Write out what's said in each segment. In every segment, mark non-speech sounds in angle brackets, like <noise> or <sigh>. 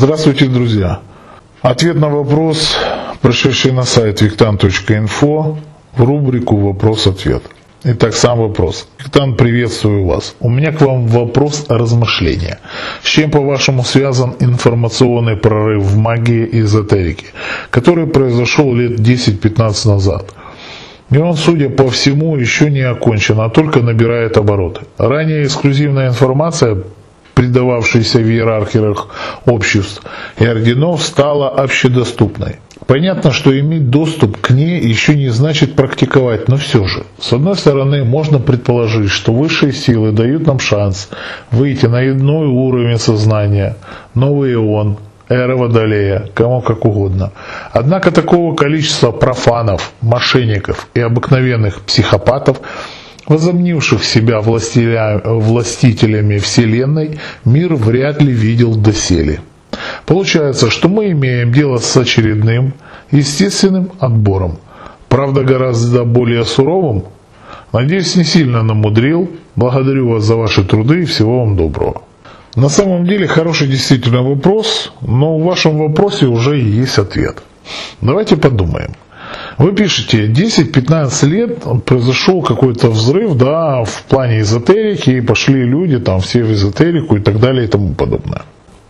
Здравствуйте, друзья! Ответ на вопрос, прошедший на сайт виктан.инфо в рубрику «Вопрос-ответ». Итак, сам вопрос. Виктан, приветствую вас. У меня к вам вопрос о размышлении. С чем, по-вашему, связан информационный прорыв в магии и эзотерике, который произошел лет 10-15 назад? И он, судя по всему, еще не окончен, а только набирает обороты. Ранее эксклюзивная информация предававшаяся в иерархиях обществ и орденов, стала общедоступной. Понятно, что иметь доступ к ней еще не значит практиковать, но все же. С одной стороны, можно предположить, что высшие силы дают нам шанс выйти на иной уровень сознания, новый ион, эра Водолея, кому как угодно. Однако такого количества профанов, мошенников и обыкновенных психопатов – возомнивших себя властителями Вселенной, мир вряд ли видел доселе. Получается, что мы имеем дело с очередным, естественным отбором. Правда, гораздо более суровым. Надеюсь, не сильно намудрил. Благодарю вас за ваши труды и всего вам доброго. На самом деле хороший действительно вопрос, но в вашем вопросе уже есть ответ. Давайте подумаем. Вы пишете, 10-15 лет произошел какой-то взрыв, да, в плане эзотерики, и пошли люди там все в эзотерику и так далее и тому подобное.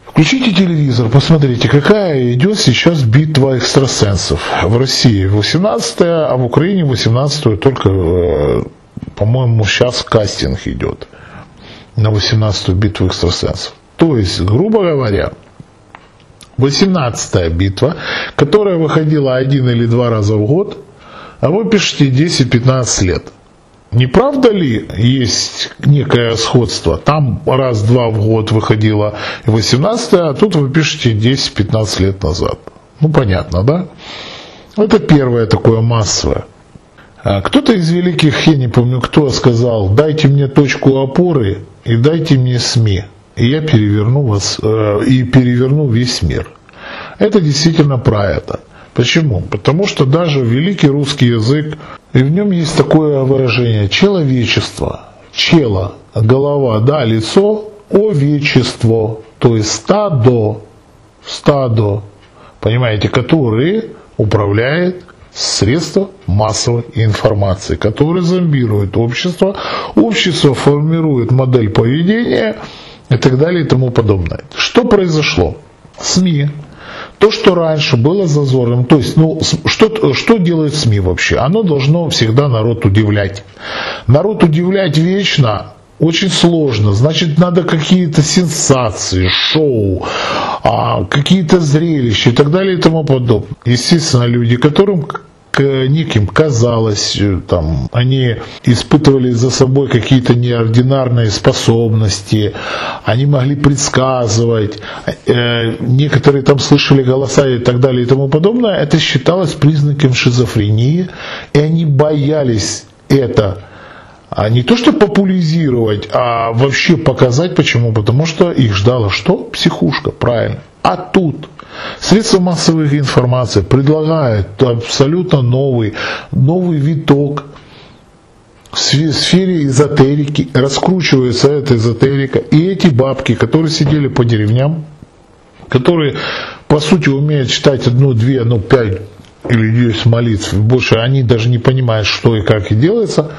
Включите телевизор, посмотрите, какая идет сейчас битва экстрасенсов. В России 18 а в Украине 18 только, э, по-моему, сейчас кастинг идет на 18 битву экстрасенсов. То есть, грубо говоря, 18 битва, которая выходила один или два раза в год, а вы пишете 10-15 лет. Не правда ли есть некое сходство? Там раз-два в год выходила 18 а тут вы пишете 10-15 лет назад. Ну, понятно, да? Это первое такое массовое. А кто-то из великих, я не помню кто, сказал, дайте мне точку опоры и дайте мне СМИ и я переверну вас э, и переверну весь мир. Это действительно про это. Почему? Потому что даже великий русский язык, и в нем есть такое выражение человечество, чело, голова, да, лицо, овечество, то есть стадо, стадо, понимаете, которые управляет средства массовой информации, которые зомбируют общество, общество формирует модель поведения, и так далее и тому подобное. Что произошло? СМИ, то, что раньше было зазорным, то есть, ну, что, что делает СМИ вообще? Оно должно всегда народ удивлять. Народ удивлять вечно очень сложно. Значит, надо какие-то сенсации, шоу, а, какие-то зрелища и так далее и тому подобное. Естественно, люди, которым неким казалось, э, там, они испытывали за собой какие-то неординарные способности, они могли предсказывать, э, некоторые там слышали голоса и так далее и тому подобное, это считалось признаком шизофрении, и они боялись это а не то что популяризировать, а вообще показать почему. Потому что их ждала что? Психушка, правильно. А тут средства массовой информации предлагают абсолютно новый, новый виток в сфере эзотерики, раскручивается эта эзотерика, и эти бабки, которые сидели по деревням, которые по сути умеют читать одну, две, ну пять или десять молитв, больше они даже не понимают, что и как и делается,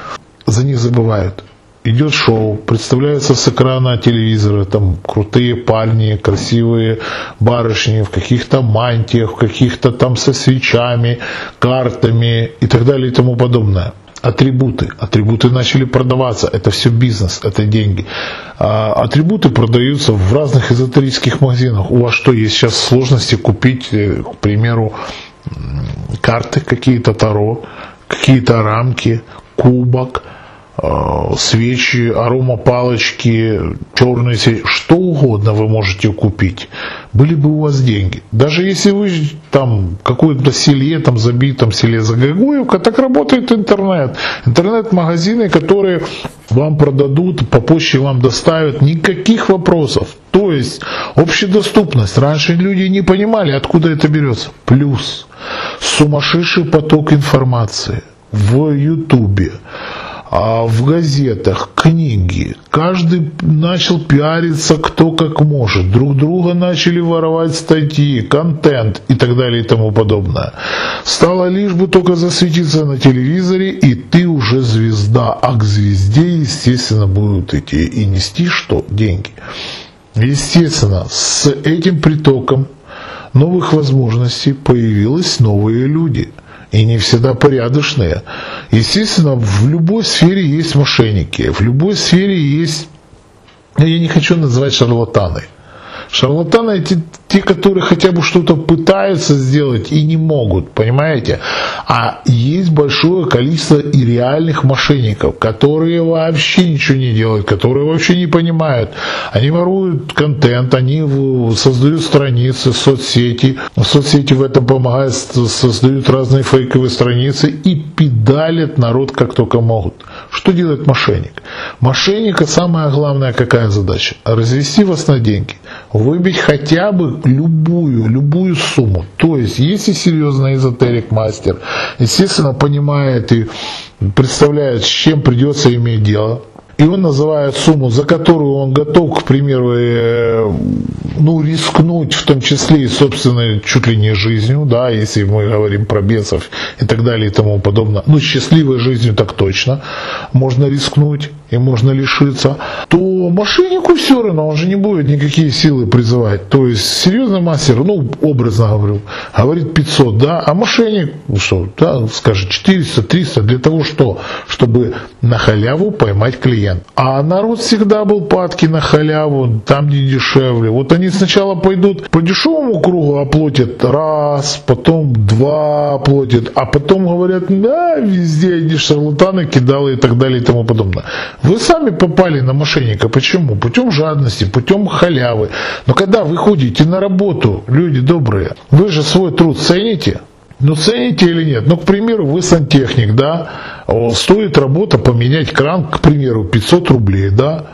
за них забывают идет шоу, представляются с экрана телевизора там крутые парни, красивые барышни в каких-то мантиях, в каких-то там со свечами, картами и так далее и тому подобное. Атрибуты. Атрибуты начали продаваться. Это все бизнес, это деньги. А, атрибуты продаются в разных эзотерических магазинах. У вас что, есть сейчас сложности купить, э, к примеру, карты какие-то Таро, какие-то рамки, кубок – свечи, аромапалочки, черные свечи, что угодно вы можете купить. Были бы у вас деньги. Даже если вы там какое-то селе, там забитом селе Загогуевка, так работает интернет. Интернет-магазины, которые вам продадут, по почте вам доставят, никаких вопросов. То есть общедоступность. Раньше люди не понимали, откуда это берется. Плюс сумасшедший поток информации в Ютубе а в газетах, книги. Каждый начал пиариться кто как может. Друг друга начали воровать статьи, контент и так далее и тому подобное. Стало лишь бы только засветиться на телевизоре, и ты уже звезда. А к звезде, естественно, будут идти и нести что? Деньги. Естественно, с этим притоком новых возможностей появились новые люди – и не всегда порядочные. Естественно, в любой сфере есть мошенники, в любой сфере есть, я не хочу называть шарлатаны – Шарлатаны эти те, которые хотя бы что-то пытаются сделать и не могут, понимаете? А есть большое количество и реальных мошенников, которые вообще ничего не делают, которые вообще не понимают. Они воруют контент, они создают страницы, соцсети. Соцсети в этом помогают, создают разные фейковые страницы и педалят народ как только могут. Что делает мошенник? Мошенника самая главная какая задача? Развести вас на деньги выбить хотя бы любую, любую сумму. То есть, если серьезный эзотерик мастер, естественно, понимает и представляет, с чем придется иметь дело, и он называет сумму, за которую он готов, к примеру, э, ну, рискнуть, в том числе и собственной чуть ли не жизнью, да, если мы говорим про бесов и так далее и тому подобное, ну, счастливой жизнью так точно, можно рискнуть и можно лишиться, то мошеннику все равно, он же не будет никакие силы призывать. То есть серьезный мастер, ну, образно говорю, говорит 500, да, а мошенник, ну что, да, скажет 400, 300, для того что? Чтобы на халяву поймать клиент. А народ всегда был падки на халяву, там где дешевле. Вот они сначала пойдут по дешевому кругу оплатят раз, потом два оплатят, а потом говорят, да, везде они шарлатаны, кидалы и так далее и тому подобное. Вы сами попали на мошенника. Почему? Путем жадности, путем халявы. Но когда вы ходите на работу, люди добрые, вы же свой труд цените? Ну, цените или нет? Ну, к примеру, вы сантехник, да, стоит работа поменять кран, к примеру, 500 рублей, да,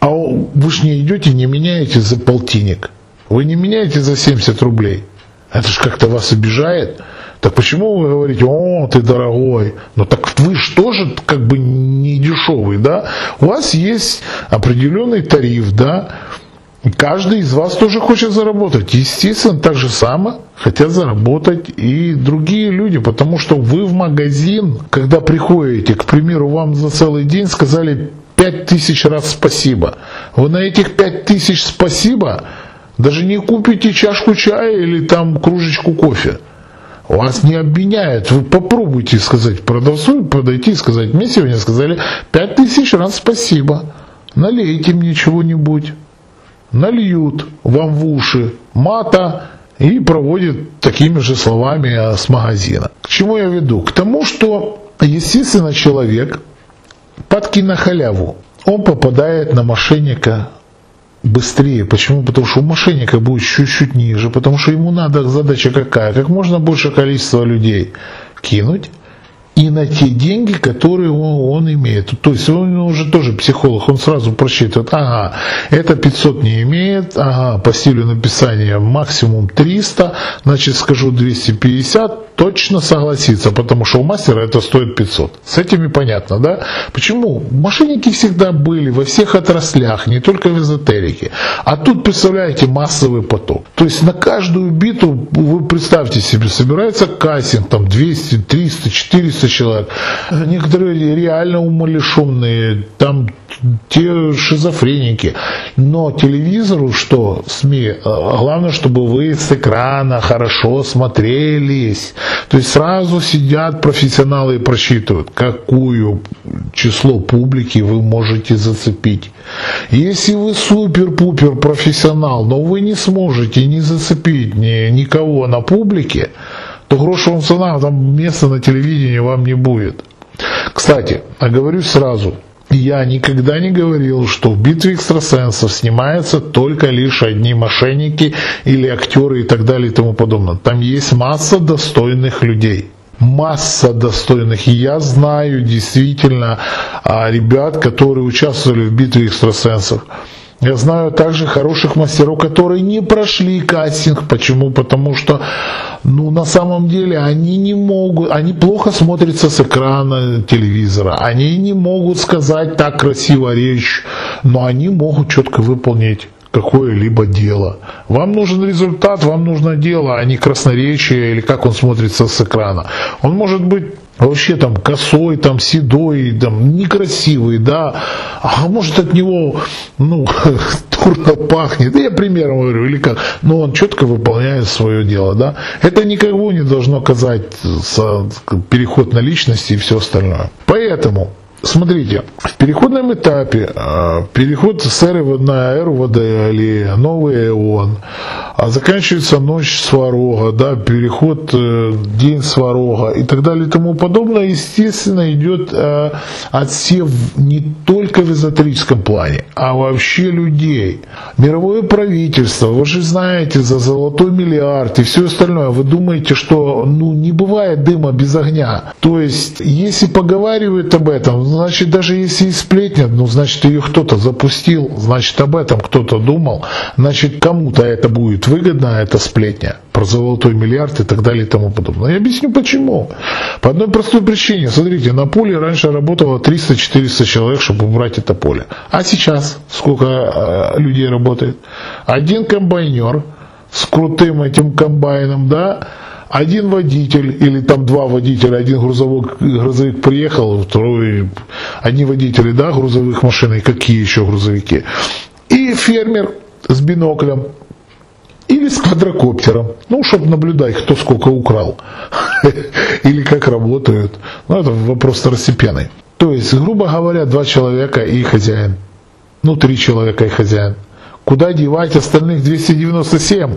а вы же не идете, не меняете за полтинник. Вы не меняете за 70 рублей. Это же как-то вас обижает. Так почему вы говорите, о, ты дорогой? Ну так вы же тоже как бы не дешевый, да? У вас есть определенный тариф, да? Каждый из вас тоже хочет заработать. Естественно, так же само хотят заработать и другие люди, потому что вы в магазин, когда приходите, к примеру, вам за целый день сказали пять тысяч раз спасибо. Вы на этих пять тысяч спасибо даже не купите чашку чая или там кружечку кофе. Вас не обвиняют. Вы попробуйте сказать продавцу, подойти и сказать, мне сегодня сказали пять тысяч раз спасибо. Налейте мне чего-нибудь. Нальют вам в уши мата и проводят такими же словами с магазина. К чему я веду? К тому, что, естественно, человек падки на халяву. Он попадает на мошенника быстрее. Почему? Потому что у мошенника будет чуть-чуть ниже, потому что ему надо задача какая? Как можно больше количество людей кинуть, и на те деньги, которые он, он имеет. То есть он уже тоже психолог, он сразу просчитывает, ага, это 500 не имеет, ага, по стилю написания максимум 300, значит скажу 250, точно согласится, потому что у мастера это стоит 500. С этими понятно, да? Почему? Мошенники всегда были во всех отраслях, не только в эзотерике. А тут, представляете, массовый поток. То есть на каждую биту, вы представьте себе, собирается кассинг, там 200, 300, 400 человек. Некоторые реально умалишенные, там те шизофреники. Но телевизору что, СМИ, главное, чтобы вы с экрана хорошо смотрелись. То есть сразу сидят профессионалы и просчитывают, какую число публики вы можете зацепить. Если вы супер-пупер профессионал, но вы не сможете не зацепить ни, никого на публике, то грошевым ценам там места на телевидении вам не будет. Кстати, оговорюсь сразу, я никогда не говорил, что в битве экстрасенсов снимаются только лишь одни мошенники или актеры и так далее и тому подобное. Там есть масса достойных людей. Масса достойных. Я знаю действительно а, ребят, которые участвовали в битве экстрасенсов. Я знаю также хороших мастеров, которые не прошли кастинг. Почему? Потому что, ну, на самом деле, они не могут, они плохо смотрятся с экрана телевизора. Они не могут сказать так красиво речь, но они могут четко выполнить какое-либо дело. Вам нужен результат, вам нужно дело, а не красноречие или как он смотрится с экрана. Он может быть вообще там косой, там седой, там некрасивый, да, а может от него, ну, <laughs> дурно пахнет, я примером говорю, или как, но он четко выполняет свое дело, да. Это никого не должно казать переход на личности и все остальное. Поэтому Смотрите, в переходном этапе, а, переход с эры на эру Водолея, новый эон, а заканчивается ночь Сварога, да, переход э, день Сварога и так далее и тому подобное, естественно, идет э, отсев не только в эзотерическом плане, а вообще людей. Мировое правительство, вы же знаете, за золотой миллиард и все остальное, вы думаете, что ну, не бывает дыма без огня. То есть, если поговаривают об этом, значит, даже если и сплетнят, ну, значит, ее кто-то запустил, значит, об этом кто-то думал, значит, кому-то это будет выгодно, а это сплетня про золотой миллиард и так далее и тому подобное. Я объясню почему. По одной простой причине. Смотрите, на поле раньше работало 300-400 человек, чтобы убрать это поле. А сейчас сколько э, людей работает? Один комбайнер с крутым этим комбайном, да, один водитель или там два водителя, один грузовик, грузовик приехал, второй, одни водители, да, грузовых машин, и какие еще грузовики. И фермер с биноклем или с квадрокоптером, ну, чтобы наблюдать, кто сколько украл, <laughs> или как работают. Ну, это вопрос второстепенный. То есть, грубо говоря, два человека и хозяин. Ну, три человека и хозяин. Куда девать остальных 297?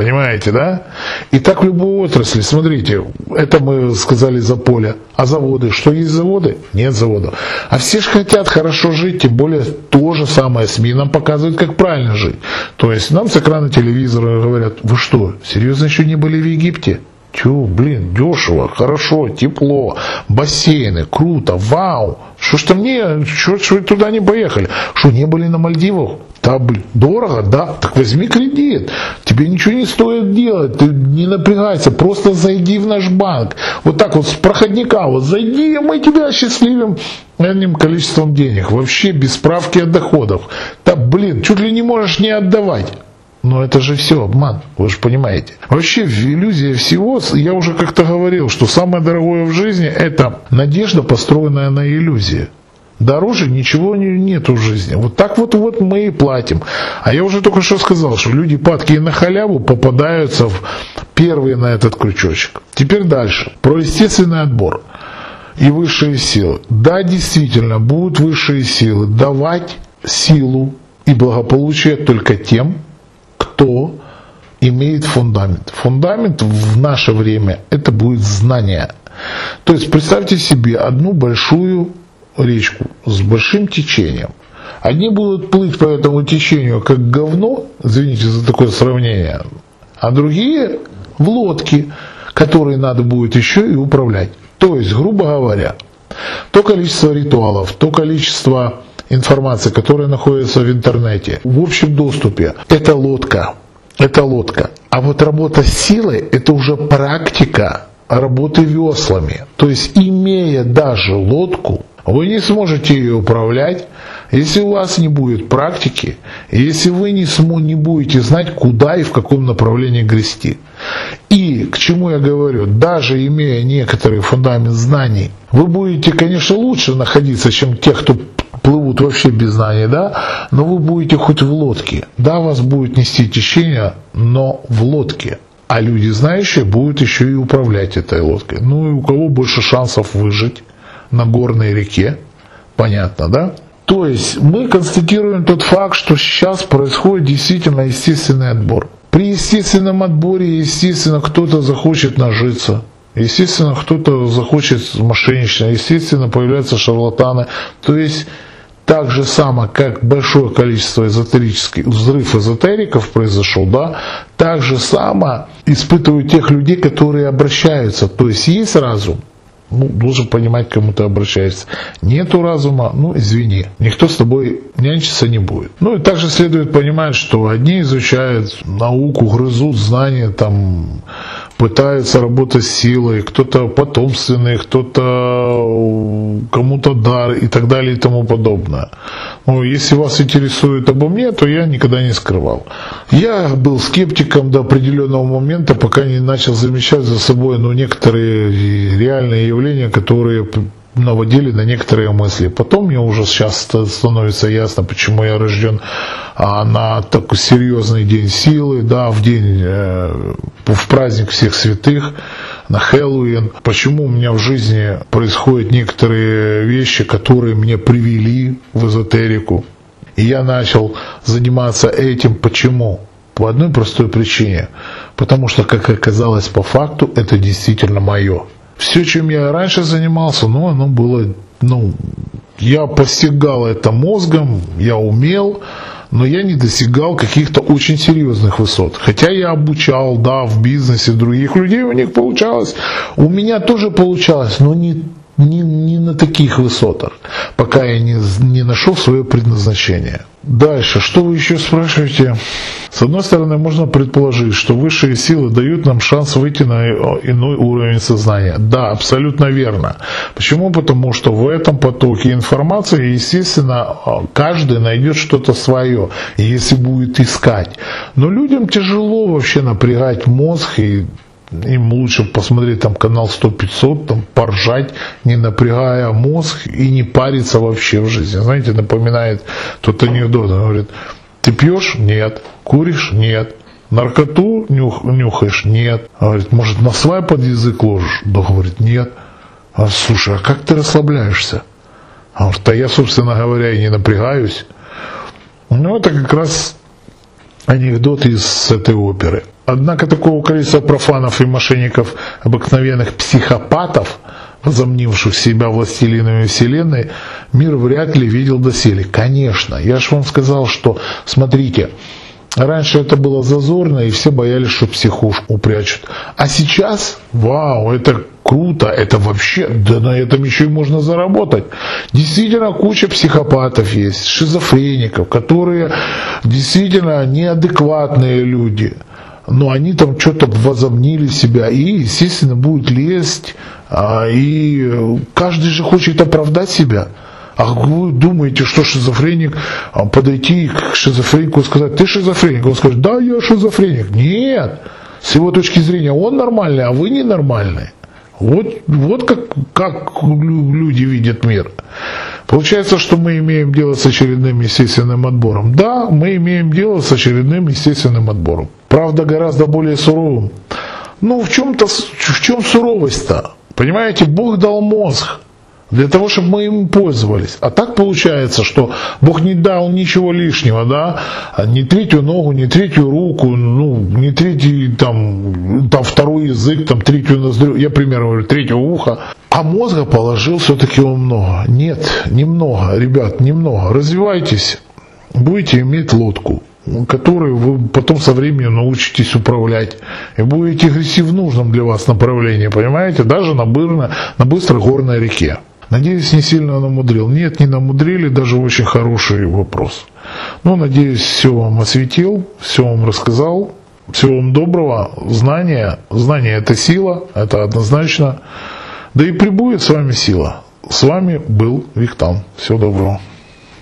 Понимаете, да? И так в любой отрасли. Смотрите, это мы сказали за поле. А заводы? Что есть заводы? Нет заводов. А все же хотят хорошо жить, тем более то же самое СМИ нам показывают, как правильно жить. То есть нам с экрана телевизора говорят, вы что, серьезно еще не были в Египте? Чё, блин, дешево, хорошо, тепло, бассейны, круто, вау. Что ж там не, что ж вы туда не поехали? Что, не были на Мальдивах? Да, блин, дорого, да, так возьми кредит. Тебе ничего не стоит делать, ты не напрягайся, просто зайди в наш банк. Вот так вот с проходника, вот зайди, мы тебя осчастливим одним количеством денег. Вообще без справки о доходах. Да, блин, чуть ли не можешь не отдавать. Но это же все обман, вы же понимаете. Вообще иллюзия всего, я уже как-то говорил, что самое дорогое в жизни это надежда, построенная на иллюзии. Дороже ничего не, нет в жизни. Вот так вот, вот мы и платим. А я уже только что сказал, что люди падкие на халяву попадаются в первые на этот крючочек. Теперь дальше. Про естественный отбор и высшие силы. Да, действительно, будут высшие силы давать силу и благополучие только тем, кто имеет фундамент. Фундамент в наше время это будет знание. То есть представьте себе одну большую речку с большим течением. Одни будут плыть по этому течению как говно, извините за такое сравнение, а другие в лодке, которые надо будет еще и управлять. То есть, грубо говоря, то количество ритуалов, то количество информации, которая находится в интернете, в общем доступе, это лодка. Это лодка. А вот работа с силой – это уже практика работы веслами. То есть, имея даже лодку, вы не сможете ее управлять, если у вас не будет практики, если вы не, смо, не будете знать, куда и в каком направлении грести. И к чему я говорю, даже имея некоторый фундамент знаний, вы будете, конечно, лучше находиться, чем те, кто плывут вообще без знаний, да, но вы будете хоть в лодке. Да, вас будет нести течение, но в лодке. А люди знающие будут еще и управлять этой лодкой. Ну и у кого больше шансов выжить? На горной реке. Понятно, да? То есть мы констатируем тот факт, что сейчас происходит действительно естественный отбор. При естественном отборе, естественно, кто-то захочет нажиться. Естественно, кто-то захочет мошенничать. Естественно, появляются шарлатаны. То есть так же само, как большое количество эзотерических, взрыв эзотериков произошел, да, так же само испытывают тех людей, которые обращаются. То есть есть разум, ну, должен понимать, к кому ты обращаешься. Нету разума, ну, извини, никто с тобой нянчиться не будет. Ну, и также следует понимать, что одни изучают науку, грызут знания, там, пытаются работать силой, кто-то потомственный, кто-то кому-то дар и так далее и тому подобное. Ну, если вас интересует обо мне, то я никогда не скрывал. Я был скептиком до определенного момента, пока не начал замечать за собой ну, некоторые реальные явления, которые наводили на некоторые мысли. Потом мне уже сейчас становится ясно, почему я рожден а, на такой серьезный день силы, да, в день, э, в праздник всех святых, на Хэллоуин. Почему у меня в жизни происходят некоторые вещи, которые меня привели в эзотерику. И я начал заниматься этим. Почему? По одной простой причине. Потому что, как оказалось по факту, это действительно мое все, чем я раньше занимался, ну, оно было, ну, я постигал это мозгом, я умел, но я не достигал каких-то очень серьезных высот. Хотя я обучал, да, в бизнесе других людей, у них получалось. У меня тоже получалось, но не не, не на таких высотах, пока я не, не нашел свое предназначение. Дальше, что вы еще спрашиваете? С одной стороны, можно предположить, что высшие силы дают нам шанс выйти на иной уровень сознания. Да, абсолютно верно. Почему? Потому что в этом потоке информации, естественно, каждый найдет что-то свое, если будет искать. Но людям тяжело вообще напрягать мозг и им лучше посмотреть там канал 100-500, там поржать, не напрягая мозг и не париться вообще в жизни. Знаете, напоминает тот анекдот, он говорит, ты пьешь? Нет. Куришь? Нет. Наркоту нюх, нюхаешь? Нет. Говорит, может, на свай под язык ложишь? Да, говорит, нет. А слушай, а как ты расслабляешься? А говорит, а я, собственно говоря, и не напрягаюсь. Ну, это как раз анекдот из этой оперы. Однако такого количества профанов и мошенников, обыкновенных психопатов, возомнивших себя властелинами Вселенной, мир вряд ли видел доселе. Конечно, я же вам сказал, что, смотрите, Раньше это было зазорно, и все боялись, что психушку упрячут. А сейчас, вау, это круто, это вообще, да на этом еще и можно заработать. Действительно, куча психопатов есть, шизофреников, которые действительно неадекватные люди – но они там что-то возомнили себя, и, естественно, будут лезть, а, и каждый же хочет оправдать себя. А вы думаете, что шизофреник, а, подойти к шизофренику и сказать, ты шизофреник? Он скажет, да, я шизофреник. Нет, с его точки зрения он нормальный, а вы ненормальный. Вот, вот как, как люди видят мир. Получается, что мы имеем дело с очередным естественным отбором. Да, мы имеем дело с очередным естественным отбором. Правда, гораздо более суровым. Ну, в чем-то, в чем суровость-то? Понимаете, Бог дал мозг для того, чтобы мы им пользовались. А так получается, что Бог не дал ничего лишнего, да, ни третью ногу, ни третью руку, ну, ни третий, там, там второй язык, там, третью ноздрю, я примерно говорю, третье ухо. А мозга положил все-таки он много. Нет, немного, ребят, немного. Развивайтесь, будете иметь лодку которую вы потом со временем научитесь управлять. И будете грести в нужном для вас направлении, понимаете, даже на, бырно, на быстрой горной реке. Надеюсь, не сильно намудрил. Нет, не намудрили, даже очень хороший вопрос. Ну, надеюсь, все вам осветил, все вам рассказал. Всего вам доброго, знания. Знание это сила, это однозначно. Да и прибудет с вами сила. С вами был Виктан. Всего доброго.